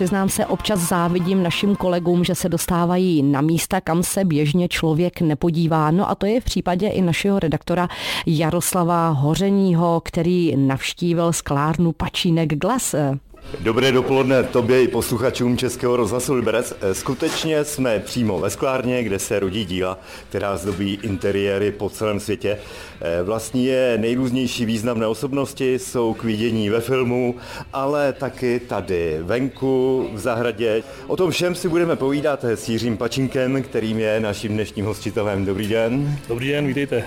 Přiznám se, občas závidím našim kolegům, že se dostávají na místa, kam se běžně člověk nepodívá. No a to je v případě i našeho redaktora Jaroslava Hořeního, který navštívil sklárnu Pačínek Glas. Dobré dopoledne tobě i posluchačům Českého rozhlasu Liberec. Skutečně jsme přímo ve sklárně, kde se rodí díla, která zdobí interiéry po celém světě. Vlastní je nejrůznější významné osobnosti, jsou k vidění ve filmu, ale taky tady venku, v zahradě. O tom všem si budeme povídat s Jiřím Pačinkem, kterým je naším dnešním hostitelem. Dobrý den. Dobrý den, vítejte.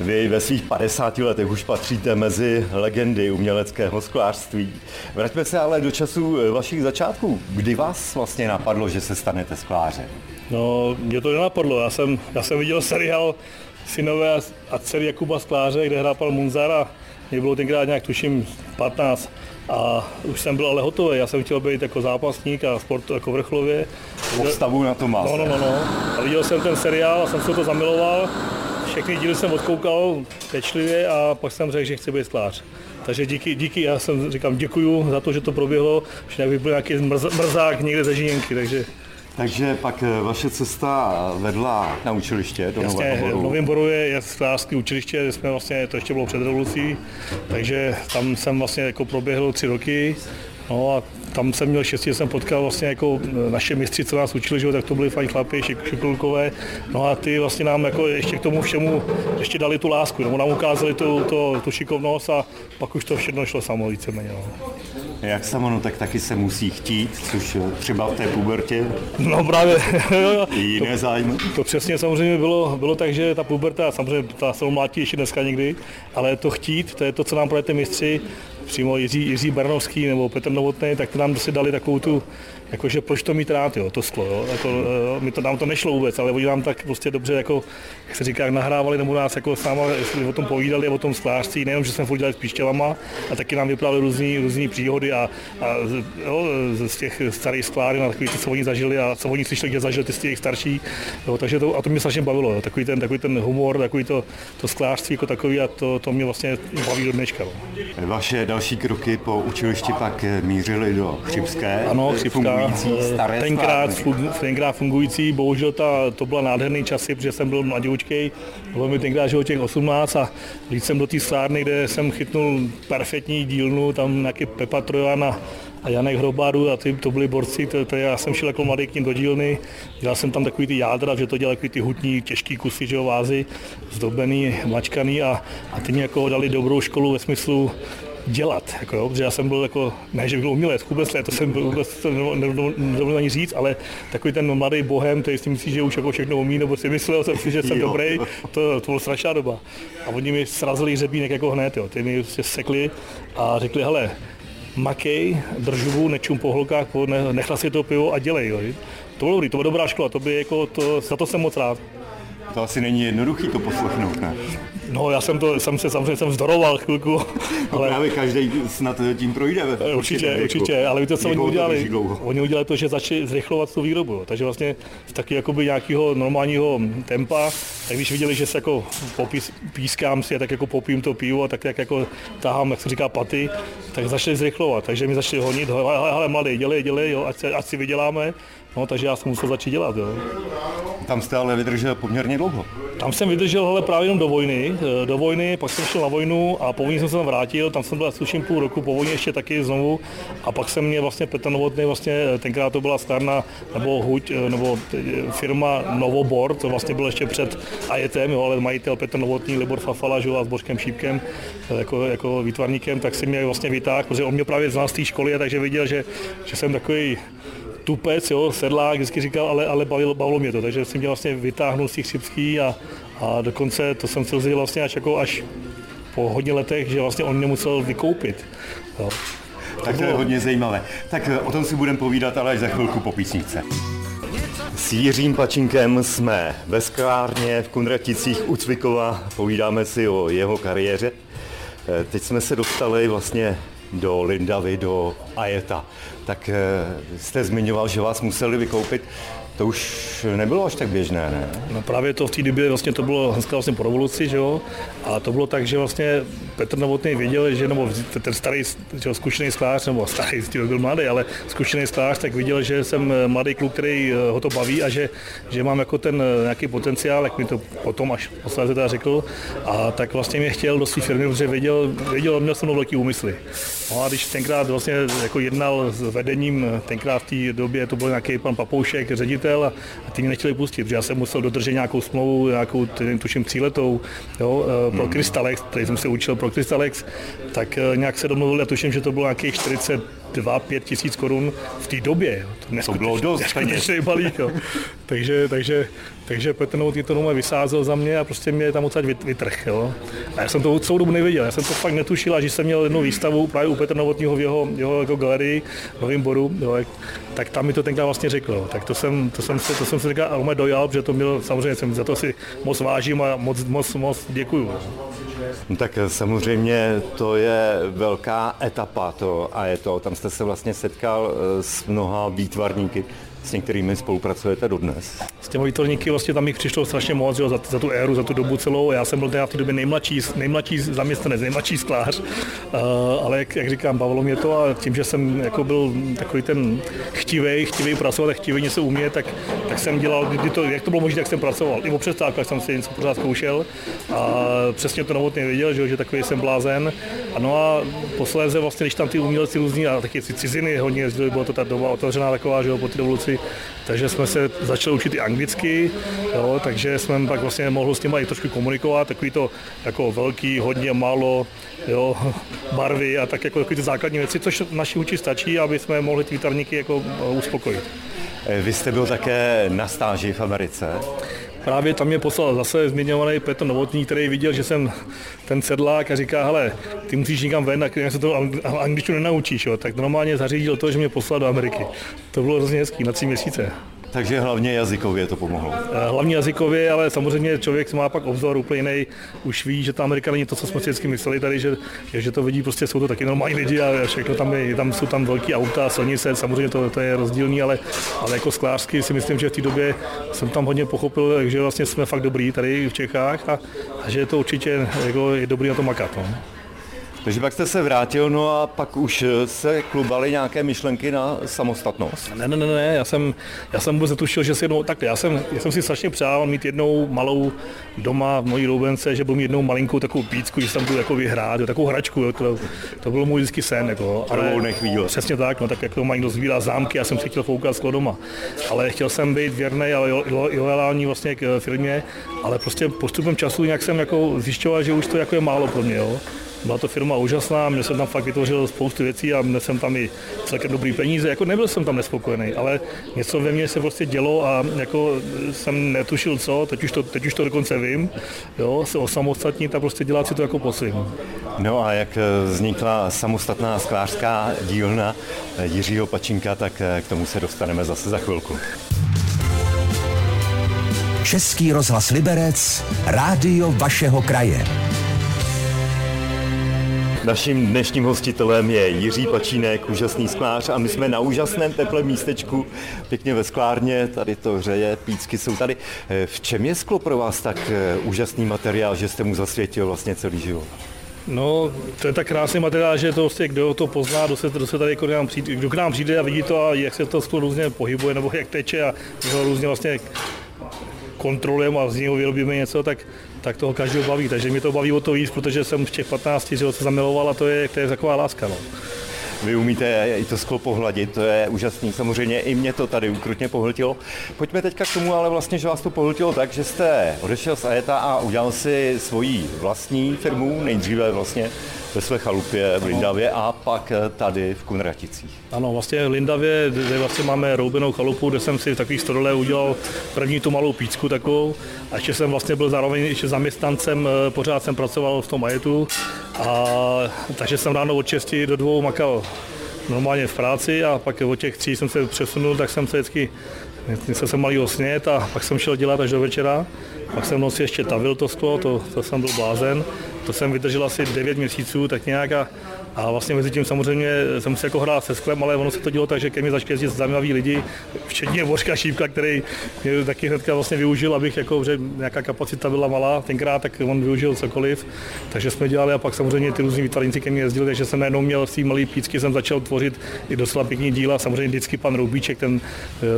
Vy ve svých 50 letech už patříte mezi legendy uměleckého sklářství. Vraťme se ale do času vašich začátků. Kdy vás vlastně napadlo, že se stanete sklářem? No, mě to nenapadlo. Já jsem, já jsem viděl seriál Synové a dcery Jakuba Skláře, kde hrál pan Munzar a mě bylo tenkrát nějak tuším 15 a už jsem byl ale hotový. Já jsem chtěl být jako zápasník a sport jako vrcholově. Postavu na to máte. No, no, no, no. A viděl jsem ten seriál a jsem se to zamiloval všechny díly jsem odkoukal pečlivě a pak jsem řekl, že chci být sklář. Takže díky, díky, já jsem říkám děkuju za to, že to proběhlo, že bych byl nějaký mrz, mrzák někde ze Žíněnky, takže takže pak vaše cesta vedla na učiliště do Jasně, Nového Boru. Novém Boru je, je sklářské učiliště, jsme vlastně, to ještě bylo před revolucí, takže tam jsem vlastně jako proběhl tři roky. No a tam jsem měl štěstí, že jsem potkal vlastně jako naše mistři, co nás učili, že, tak to byli fajn chlapi, šikulkové. No a ty vlastně nám jako ještě k tomu všemu ještě dali tu lásku, nebo nám ukázali tu, tu, tu šikovnost a pak už to všechno šlo samo víceméně. No. Jak samo, no tak taky se musí chtít, což třeba v té pubertě. No právě. jiné to, zájmy. To přesně samozřejmě bylo, bylo tak, že ta puberta, samozřejmě ta se mlátí ještě dneska někdy, ale to chtít, to je to, co nám právě ty mistři přímo Jiří, Jiří Barnovský nebo Petr Novotný, tak nám si dali takovou tu, jakože proč to mít rád, jo, to sklo, jo. Jako, mi to, nám to nešlo vůbec, ale oni nám tak prostě dobře, jako, jak se říká, nahrávali nebo nás jako s náma o tom povídali, o tom sklářství, nejenom, že jsme furt dělali s píšťelama, a taky nám vyprávěli různý, různý příhody a, a jo, z těch starých skláren a takový, co oni zažili a co oni slyšeli, že zažili ty z těch starší, jo, takže to, a to mě strašně bavilo, jo, takový ten, takový ten humor, takový to, to sklářství jako takový a to, to mě vlastně baví do dneška. No. Vaše další kroky po učilišti pak mířily do Chřipské. Ano, Chřipská, fungující staré tenkrát, fun, tenkrát fungující, bohužel ta, to byla nádherný časy, protože jsem byl mladoučkej, bylo mi tenkrát že těch 18 a když jsem do té sklárny, kde jsem chytnul perfektní dílnu, tam nějaký Pepa Trojan a, a Janek Hrobáru a ty, to byli borci, to, to, já jsem šel jako mladý k ním do dílny, dělal jsem tam takový ty jádra, že to dělali takový ty hutní, těžký kusy, že jo, vázy, zdobený, mačkaný a, a ty mě jako dali dobrou školu ve smyslu dělat, jako jo, protože já jsem byl jako, ne, že byl umělec, vůbec ne, to jsem byl, vůbec to nedovolil ani říct, ale takový ten mladý bohem, který si myslí, že už jako všechno umí, nebo si myslel jsem si, že jsem jo. dobrý, to, to byla strašná doba. A oni mi srazili řebínek jako hned, jo, ty mi prostě sekli a řekli, hele, makej, držuvu, nečum po holkách, nechla si to pivo a dělej, jo. To bylo dobrý, to byla dobrá škola, to by jako, to, za to jsem moc rád. To asi není jednoduchý to poslechnout, ne? No, já jsem to, jsem se samozřejmě jsem vzdoroval chvilku. No, ale právě každý snad tím projde. Určitě, určitě, ale víte, co oni udělali? Oni udělali to, že začali zrychlovat tu výrobu. Takže vlastně v taky jakoby nějakého normálního tempa, tak když viděli, že se jako popís, pískám si a tak jako popím to pivo a tak jak jako tahám, jak se říká, paty, tak začali zrychlovat. Takže mi začali honit, hele, hele mladý, dělej, dělej, jo, ať, se, ať si vyděláme. No, takže já jsem musel začít dělat. Jo. Tam jste ale vydržel poměrně dlouho. Tam jsem vydržel hele, právě jenom do vojny. Do vojny, pak jsem šel na vojnu a po vojně jsem se tam vrátil, tam jsem byl sluším půl roku, po vojně ještě taky znovu. A pak jsem mě vlastně Petr Novotný, vlastně tenkrát to byla sklárna nebo huť, nebo firma Novobor, to vlastně bylo ještě před AETem, jo, ale majitel Petr Novotný, Libor Fafala, že, a s Božkem Šípkem jako, jako výtvarníkem, tak si mě vlastně vytáhl, protože on mě právě znal z té školy, takže viděl, že, že jsem takový tupec, jo, sedlák, vždycky říkal, ale, ale bavilo, bavilo mě to, takže jsem mě vlastně vytáhnul z těch chřipský a, a dokonce to jsem si vlastně až, jako až po hodně letech, že vlastně on mě musel vykoupit. Jo. Tak to je hodně zajímavé. Tak o tom si budeme povídat, ale až za chvilku po písničce. S Jiřím Pačinkem jsme ve sklárně v Kunraticích u Cvikova, povídáme si o jeho kariéře. Teď jsme se dostali vlastně do Lindavy, do Ajeta. Tak jste zmiňoval, že vás museli vykoupit to už nebylo až tak běžné, ne? No právě to v té době vlastně to bylo hnedka vlastně po revoluci, že jo? A to bylo tak, že vlastně Petr Novotný věděl, že nebo ten starý, že zkušený sklář, nebo starý, byl mladý, ale zkušený sklář, tak viděl, že jsem mladý kluk, který eh, ho to baví a že, že mám jako ten eh, nějaký potenciál, jak mi to potom až posledně teda řekl. A tak vlastně mě chtěl do své firmy, protože věděl, věděl, měl jsem velký úmysly. No a když tenkrát vlastně jako jednal s vedením, tenkrát v té době to byl nějaký pan Papoušek, ředitel ředitel a, a ty mě nechtěli pustit, protože já jsem musel dodržet nějakou smlouvu, nějakou, tuším, tříletou jo, eh, pro hmm. Crystalex, který jsem se učil pro Crystalex, tak eh, nějak se domluvili a tuším, že to bylo nějakých 40 2 5 tisíc korun v té době. To, to bylo dost peněz. balík. Jo. takže, takže, takže Petr Novotný to doma vysázel za mě a prostě mě tam odsaď vytrh. Jo. A já jsem to celou dobu nevěděl. Já jsem to fakt netušil, a že jsem měl jednu výstavu právě u Petra Novotního v jeho, jeho jako galerii v Novém Boru, jo, tak tam mi to tenkrát vlastně řekl. Tak to jsem, to jsem, se, to jsem se tenkrát dojal, protože to měl, samozřejmě jsem za to si moc vážím a moc, moc, moc děkuju. No tak samozřejmě to je velká etapa to a je to, tam jste se vlastně setkal eh, s mnoha výtvarníky s některými spolupracujete dodnes? S těmi výtvarníky vlastně tam jich přišlo strašně moc, jo, za, za, tu éru, za tu dobu celou. Já jsem byl teda v té době nejmladší, nejmladší zaměstnanec, nejmladší sklář, uh, ale jak, jak, říkám, bavilo mě to a tím, že jsem jako byl takový ten chtivý, chtivý pracovat a chtivý něco umět, tak, tak jsem dělal, kdy to, jak to bylo možné, tak jsem pracoval. I o přestávkách jsem si něco pořád zkoušel a přesně to novotně věděl, že, že takový jsem blázen. A no a posléze vlastně, když tam ty umělci různí a taky ciziny hodně jezdili, byla to ta doba otevřená taková, že jo, po té revoluci, takže jsme se začali učit i anglicky, jo, takže jsme pak vlastně mohli s těma i trošku komunikovat, takový to jako velký, hodně málo, jo, barvy a tak jako takový ty základní věci, což naši uči stačí, aby jsme mohli ty výtarníky jako uspokojit. Vy jste byl také na stáži v Americe? Právě tam mě poslal zase zmiňovaný Petr Novotný, který viděl, že jsem ten sedlák a říká, hele, ty musíš někam ven, a se to angličtinu nenaučíš, jo. tak normálně zařídil to, že mě poslal do Ameriky. To bylo hrozně hezký, na tři měsíce. Takže hlavně jazykově to pomohlo. Eh, hlavně jazykově, ale samozřejmě člověk má pak obzor úplně jiný. Už ví, že ta Amerika není to, co jsme si vždycky mysleli tady, že, že to vidí, prostě jsou to taky normální lidi a všechno tam, je, tam jsou tam velký auta, silnice, samozřejmě to, to je rozdílný, ale, ale jako sklářsky si myslím, že v té době jsem tam hodně pochopil, že vlastně jsme fakt dobrý tady v Čechách a, a že je to určitě jako, je dobrý na to makat. No. Takže pak jste se vrátil, no a pak už se klubaly nějaké myšlenky na samostatnost. Ne, ne, ne, ne, já jsem, já jsem vůbec netušil, že si jednou, tak já jsem, já jsem si strašně přál mít jednou malou doma v mojí roubence, že budu mít jednou malinkou takovou pícku, že jsem tu jako vyhrát, jo, takovou hračku, jo, to, to byl můj vždycky sen. Jako, ale chvíle. Přesně tak, no, tak jak to mají někdo zámky, já jsem si chtěl foukat sklo doma. Ale chtěl jsem být věrný a loajální vlastně k firmě, ale prostě postupem času nějak jsem jako zjišťoval, že už to jako je málo pro mě. Jo. Byla to firma úžasná, měl jsem tam fakt vytvořil spoustu věcí a měl jsem tam i celkem dobrý peníze. Jako nebyl jsem tam nespokojený, ale něco ve mně se prostě dělo a jako jsem netušil co, teď už to, teď už to dokonce vím, jo, se osamostatnit a prostě dělat si to jako po svým. No a jak eh, vznikla samostatná sklářská dílna eh, Jiřího Pačinka, tak eh, k tomu se dostaneme zase za chvilku. Český rozhlas Liberec, rádio vašeho kraje. Naším dnešním hostitelem je Jiří Pačínek, úžasný sklář a my jsme na úžasném teplém místečku, pěkně ve sklárně, tady to hřeje, pícky jsou tady. Eh, v čem je sklo pro vás tak eh, úžasný materiál, že jste mu zasvětil vlastně celý život? No, to je tak krásný materiál, že to vlastně, kdo to pozná, kdo se, kdo se tady jako nám přijde, kdo k nám přijde a vidí to a jak se to sklo různě pohybuje nebo jak teče a různě vlastně kontrolujeme a z něho vyrobíme něco, tak, tak toho každého baví. Takže mě to baví o to víc, protože jsem v těch 15 že se zamiloval a to je, to je taková láska. No. Vy umíte i to sklo pohladit, to je úžasný. Samozřejmě i mě to tady ukrutně pohltilo. Pojďme teďka k tomu, ale vlastně, že vás to pohltilo tak, že jste odešel z AETA a udělal si svoji vlastní firmu, nejdříve vlastně ve své chalupě v Lindavě a pak tady v Kunraticích. Ano, vlastně v Lindavě, kde vlastně máme roubenou chalupu, kde jsem si v takových stodole udělal první tu malou pícku takovou a ještě jsem vlastně byl zároveň ještě zaměstnancem, eh, pořád jsem pracoval v tom majetu a takže jsem ráno od 6 do dvou makal normálně v práci a pak od těch tří jsem se přesunul, tak jsem se vždycky Myslel jsem malý snět a pak jsem šel dělat až do večera. Pak jsem noci ještě tavil to sklo, to, to jsem byl blázen. to jsem vydržel asi 9 měsíců, tak nějak a a vlastně mezi tím samozřejmě jsem si jako hrál se sklem, ale ono se to dělo tak, že ke mně začali jezdit zajímaví lidi, včetně Bořka Šípka, který mě taky hnedka vlastně využil, abych jako, že nějaká kapacita byla malá tenkrát, tak on využil cokoliv. Takže jsme dělali a pak samozřejmě ty různí výtvarníci ke mně jezdili, takže jsem najednou měl v té malé pícky, jsem začal tvořit i docela pěkný díla. Samozřejmě vždycky pan Roubíček, ten,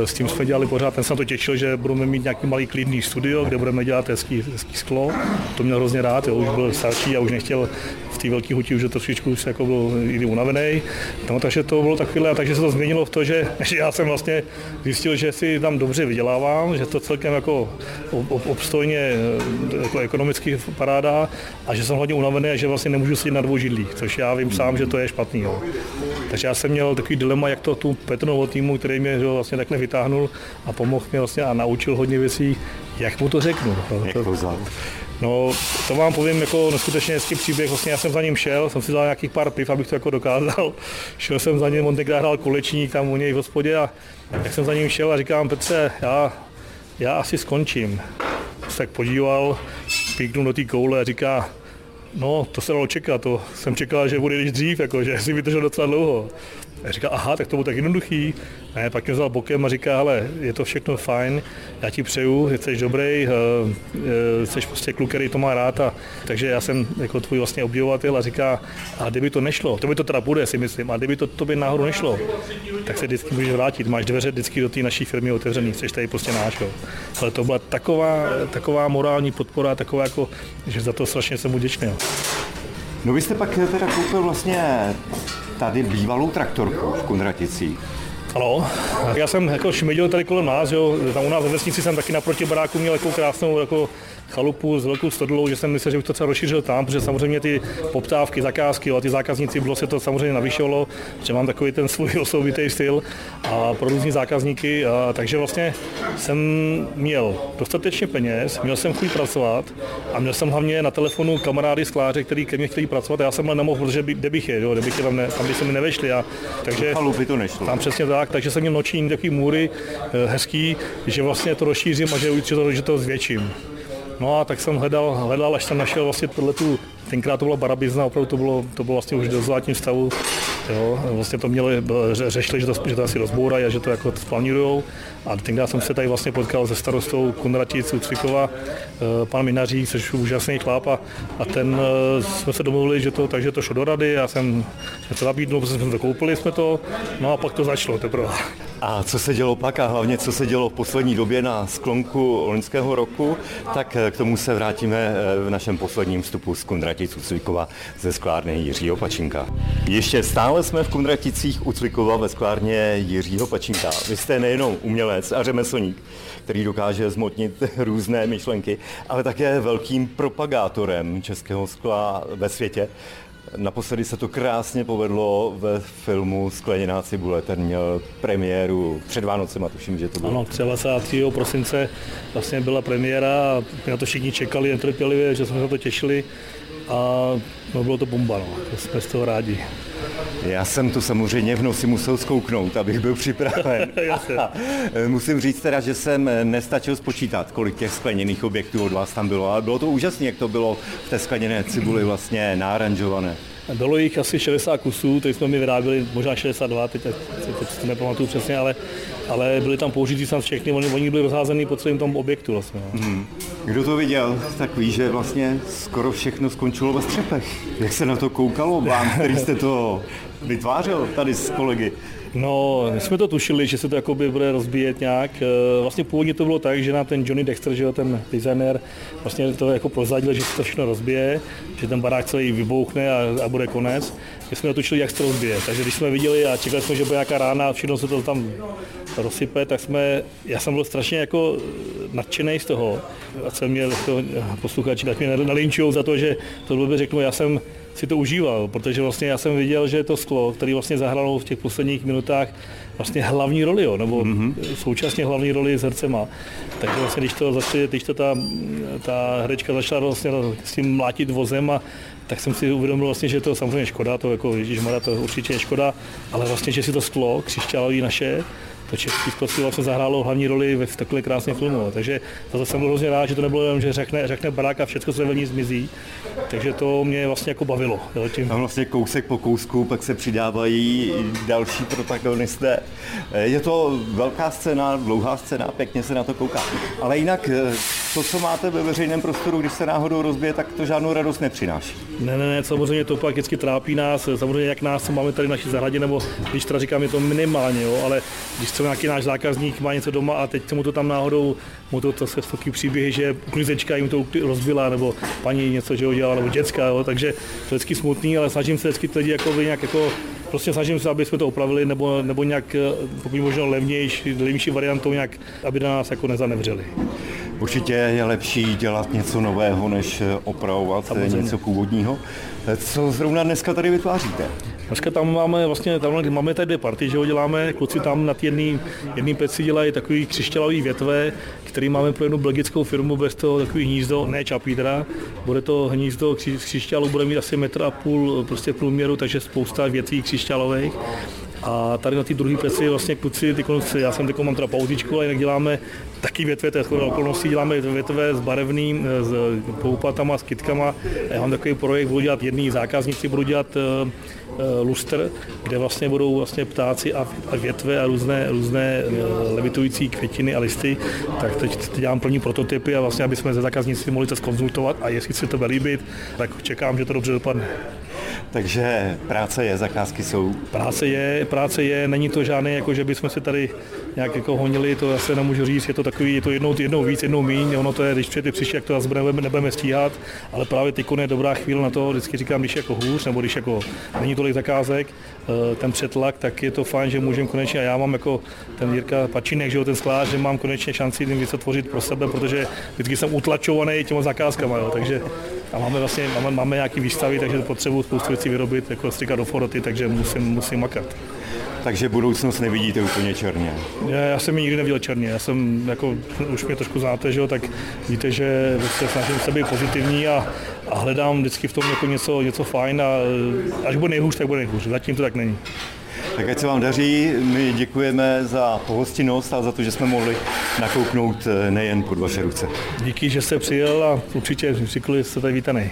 eh, s tím jsme dělali pořád, ten se na to těšil, že budeme mít nějaký malý klidný studio, kde budeme dělat hezký, hezký sklo. To měl hrozně rád, jo, už byl starší a už nechtěl v té velké huti, už to trošičku už jako byl i unavený. No, takže to bylo takové, takže se to změnilo v to, že, že já jsem vlastně zjistil, že si tam dobře vydělávám, že to celkem jako obstojně eh, jako ekonomicky paráda a že jsem hodně unavený a že vlastně nemůžu sedět na dvou židlích, což já vím sám, že to je špatný. Jo. Takže já jsem měl takový dilema, jak to tu Petronovo týmu, který mě vlastně takhle vytáhnul a pomohl mi vlastně a naučil hodně věcí, jak mu to řeknu. Jak to No, to vám povím jako neskutečně hezký příběh. Vlastně já jsem za ním šel, jsem si dal nějakých pár piv, abych to jako dokázal. Šel jsem za ním, on tenkrát hrál kolečník tam u něj v hospodě a jak jsem za ním šel a říkám, Petře, já, já asi skončím. Se tak podíval, píknul do té koule a říká, no, to se dalo čekat, to jsem čekal, že bude dřív, jako, že si vydržel docela dlouho. A říká, aha, tak to bylo tak jednoduchý. Ne, pak mě vzal bokem a říká, ale je to všechno fajn, já ti přeju, jsi dobrý, eh, jsi prostě kluk, který to má rád. A, takže já jsem jako tvůj vlastně obdivovatel a říká, a kdyby to nešlo, to by to teda bude, si myslím, a kdyby to tobě náhodou nešlo, tak se vždycky můžeš vrátit. Máš dveře vždycky do té naší firmy otevřený, jsi tady prostě náš. Jo. Ale to byla taková, taková morální podpora, taková jako, že za to strašně jsem vděčný. No vy jste pak teda koupil vlastně tady bývalou traktorku v Kunraticích. Ano, já jsem jako šmidil tady kolem nás, jo. tam u nás ve vesnici jsem taky naproti baráku měl jako krásnou jako chalupu s velkou stodolou, že jsem myslel, že bych to třeba rozšířil tam, protože samozřejmě ty poptávky, zakázky a ty zákazníci bylo se to samozřejmě navyšovalo, že mám takový ten svůj osobitý styl a pro různí zákazníky, a, takže vlastně jsem měl dostatečně peněz, měl jsem chuť pracovat a měl jsem hlavně na telefonu kamarády skláře, který ke mně chtěli pracovat a já jsem ale nemohl, protože by, kde bych je, jo, kde bych je tam, ne, tam by se mi nevešli. A, takže Chalupy to nešlo. Tam přesně tak, takže jsem měl noční takový můry eh, hezký, že vlastně to rozšířím a že, že, to, že to zvětším. No a tak jsem hledal, hledal, až jsem našel vlastně tohle tu, tenkrát to byla barabizna, opravdu to bylo, to bylo vlastně už do zlatním stavu, Jo, vlastně to měli, řešili, že to, že to asi rozbourají a že to jako splanírujou. A tenkrát jsem se tady vlastně potkal se starostou Kunratic Ucvikova, eh, pan Minaří, což je úžasný chlap a, a ten eh, jsme se domluvili, že to, takže to šlo do rady, já jsem, jsem to nabídnul, protože jsme to koupili jsme to, no a pak to začalo teprve. A co se dělo pak a hlavně co se dělo v poslední době na sklonku loňského roku, tak eh, k tomu se vrátíme v našem posledním vstupu z Kundratic Ucvikova ze sklárny Jiřího Pačinka. Ještě stále jsme v Kundraticích Ucvikova ve sklárně Jiřího Pačinka. Vy jste nejenom umělec a řemeslník, který dokáže zmotnit různé myšlenky, ale také velkým propagátorem českého skla ve světě. Naposledy se to krásně povedlo ve filmu Skleněná cibule. Ten měl premiéru před Vánocema, tuším, že to bylo. Ano, 23. prosince vlastně byla premiéra a na to všichni čekali netrpělivě, že jsme se na to těšili a no, bylo to bomba, no. jsme z toho rádi. Já jsem to samozřejmě v noci musel zkouknout, abych byl připraven. Musím říct teda, že jsem nestačil spočítat, kolik těch skleněných objektů od vás tam bylo, ale bylo to úžasné, jak to bylo v té skleněné cibuli vlastně náranžované. Bylo jich asi 60 kusů, teď jsme mi vyráběli možná 62, teď, teď, teď to nepamatuju přesně, ale, ale byly tam použitý sam všechny, oni, oni byli rozházený po celém tom objektu vlastně. Hmm. Kdo to viděl, tak ví, že vlastně skoro všechno skončilo ve střepech. Jak se na to koukalo vám, který jste to vytvářel tady s kolegy? No, my jsme to tušili, že se to jakoby bude rozbíjet nějak. Eh, vlastně původně to bylo tak, že nám ten Johnny Dexter, že ten designer, vlastně to jako prozadil, že se to všechno rozbije, že ten barák celý vybouchne a, a bude konec. My jsme tušili, jak se to rozbije. Takže když jsme viděli a čekali jsme, že bude nějaká rána a všechno se to tam rozsype, tak jsme, já jsem byl strašně jako nadšený z toho. A jsem měl to posluchači, tak mě nalinčují za to, že to blbě řeknu, já jsem si to užíval, protože vlastně já jsem viděl, že to sklo, který vlastně zahralo v těch posledních minutách vlastně hlavní roli, jo, nebo mm-hmm. současně hlavní roli s hercema. Takže vlastně, když to začali, když to ta, ta herečka začala vlastně s tím mlátit vozem a tak jsem si uvědomil vlastně, že to samozřejmě škoda, to jako Ježíš to určitě je škoda, ale vlastně, že si to sklo křišťálový naše, to český skotství vlastně zahrálo hlavní roli v takové krásné filmu. Takže to jsem byl hrozně rád, že to nebylo jenom, že řekne, řekne barák a všechno se ve zmizí. Takže to mě vlastně jako bavilo. Jo, tím. Tam vlastně kousek po kousku pak se přidávají další protagonisté. Je to velká scéna, dlouhá scéna, pěkně se na to kouká. Ale jinak to, co máte ve veřejném prostoru, když se náhodou rozbije, tak to žádnou radost nepřináší. Ne, ne, ne, samozřejmě to pak vždycky trápí nás, samozřejmě jak nás, máme tady v naší zahradě, nebo když teda říkám, je to minimálně, jo, ale když třeba nějaký náš zákazník má něco doma a teď se mu to tam náhodou, mu to, to se takový příběhy, že uklizečka jim to rozbila, nebo paní něco, že ho dělala, nebo děcka, jo, takže to je vždycky smutný, ale snažím se vždycky lidi jako nějak jako prostě snažím se, aby jsme to opravili, nebo, nebo nějak, pokud možno levnější, levnější variantou nějak, aby na nás jako nezanevřeli. Určitě je lepší dělat něco nového, než opravovat Samozřejmě. něco původního. Co zrovna dneska tady vytváříte? Dneska tam máme vlastně, tam máme tady dvě party, že ho děláme, kluci tam nad jedný, jedný peci dělají takový křišťalový větve, který máme pro jednu belgickou firmu, bez toho takový hnízdo, ne čapí teda, bude to hnízdo křišťalu, bude mít asi metr a půl prostě průměru, takže spousta větví křišťalových. A tady na té druhé peci vlastně kluci, ty konci, já jsem teď mám teda pauzičku, ale jinak děláme taky větve, to je okolností, děláme větve s barevným, s poupatama, s kytkama. Já mám takový projekt, budu dělat jedný zákazníci, budu dělat uh, lustr, kde vlastně budou vlastně ptáci a, větve a různé, různé levitující květiny a listy. Tak teď, teď dělám plní prototypy a vlastně, aby jsme ze zákazníci mohli to skonzultovat a jestli se to bude líbit, tak čekám, že to dobře dopadne. Takže práce je, zakázky jsou. Práce je, práce je, není to žádné, jako že bychom se tady nějak jako honili, to zase nemůžu říct, je to takový, je to jednou, jednou víc, jednou míň, ono to je, když přijete příště, jak to zase nebudeme, nebudeme stíhat, ale právě teď je dobrá chvíle na to, vždycky říkám, když jako hůř, nebo když jako není tolik zakázek, eh, ten přetlak, tak je to fajn, že můžeme konečně, a já mám jako ten Jirka Pačinek, že jo, ten sklář, že mám konečně šanci něco tvořit pro sebe, protože vždycky jsem utlačovaný těma zakázkama, jo, takže a máme vlastně máme, máme nějaký výstavy, takže potřebuji spoustu věcí vyrobit, jako stříkat do foroty, takže musím, musím makat. Takže budoucnost nevidíte úplně černě. Já, já jsem ji nikdy neviděl černě. Já jsem, jako, už mě trošku znáte, že jo, tak víte, že se snažím se být pozitivní a, a hledám vždycky v tom jako něco, něco fajn a až bude nejhůř, tak bude nejhůř. Zatím to tak není. Tak ať se vám daří, my děkujeme za pohostinnost a za to, že jsme mohli nakouknout eh, nejen pod vaše ruce. Díky, že jste přijel a určitě říkali, jste tady vítaný.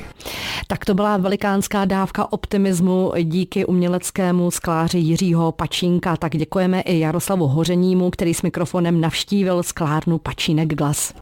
Tak to byla velikánská dávka optimismu díky uměleckému skláři Jiřího Pačínka. Tak děkujeme i Jaroslavu Hořenímu, který s mikrofonem navštívil sklárnu Pačínek Glas.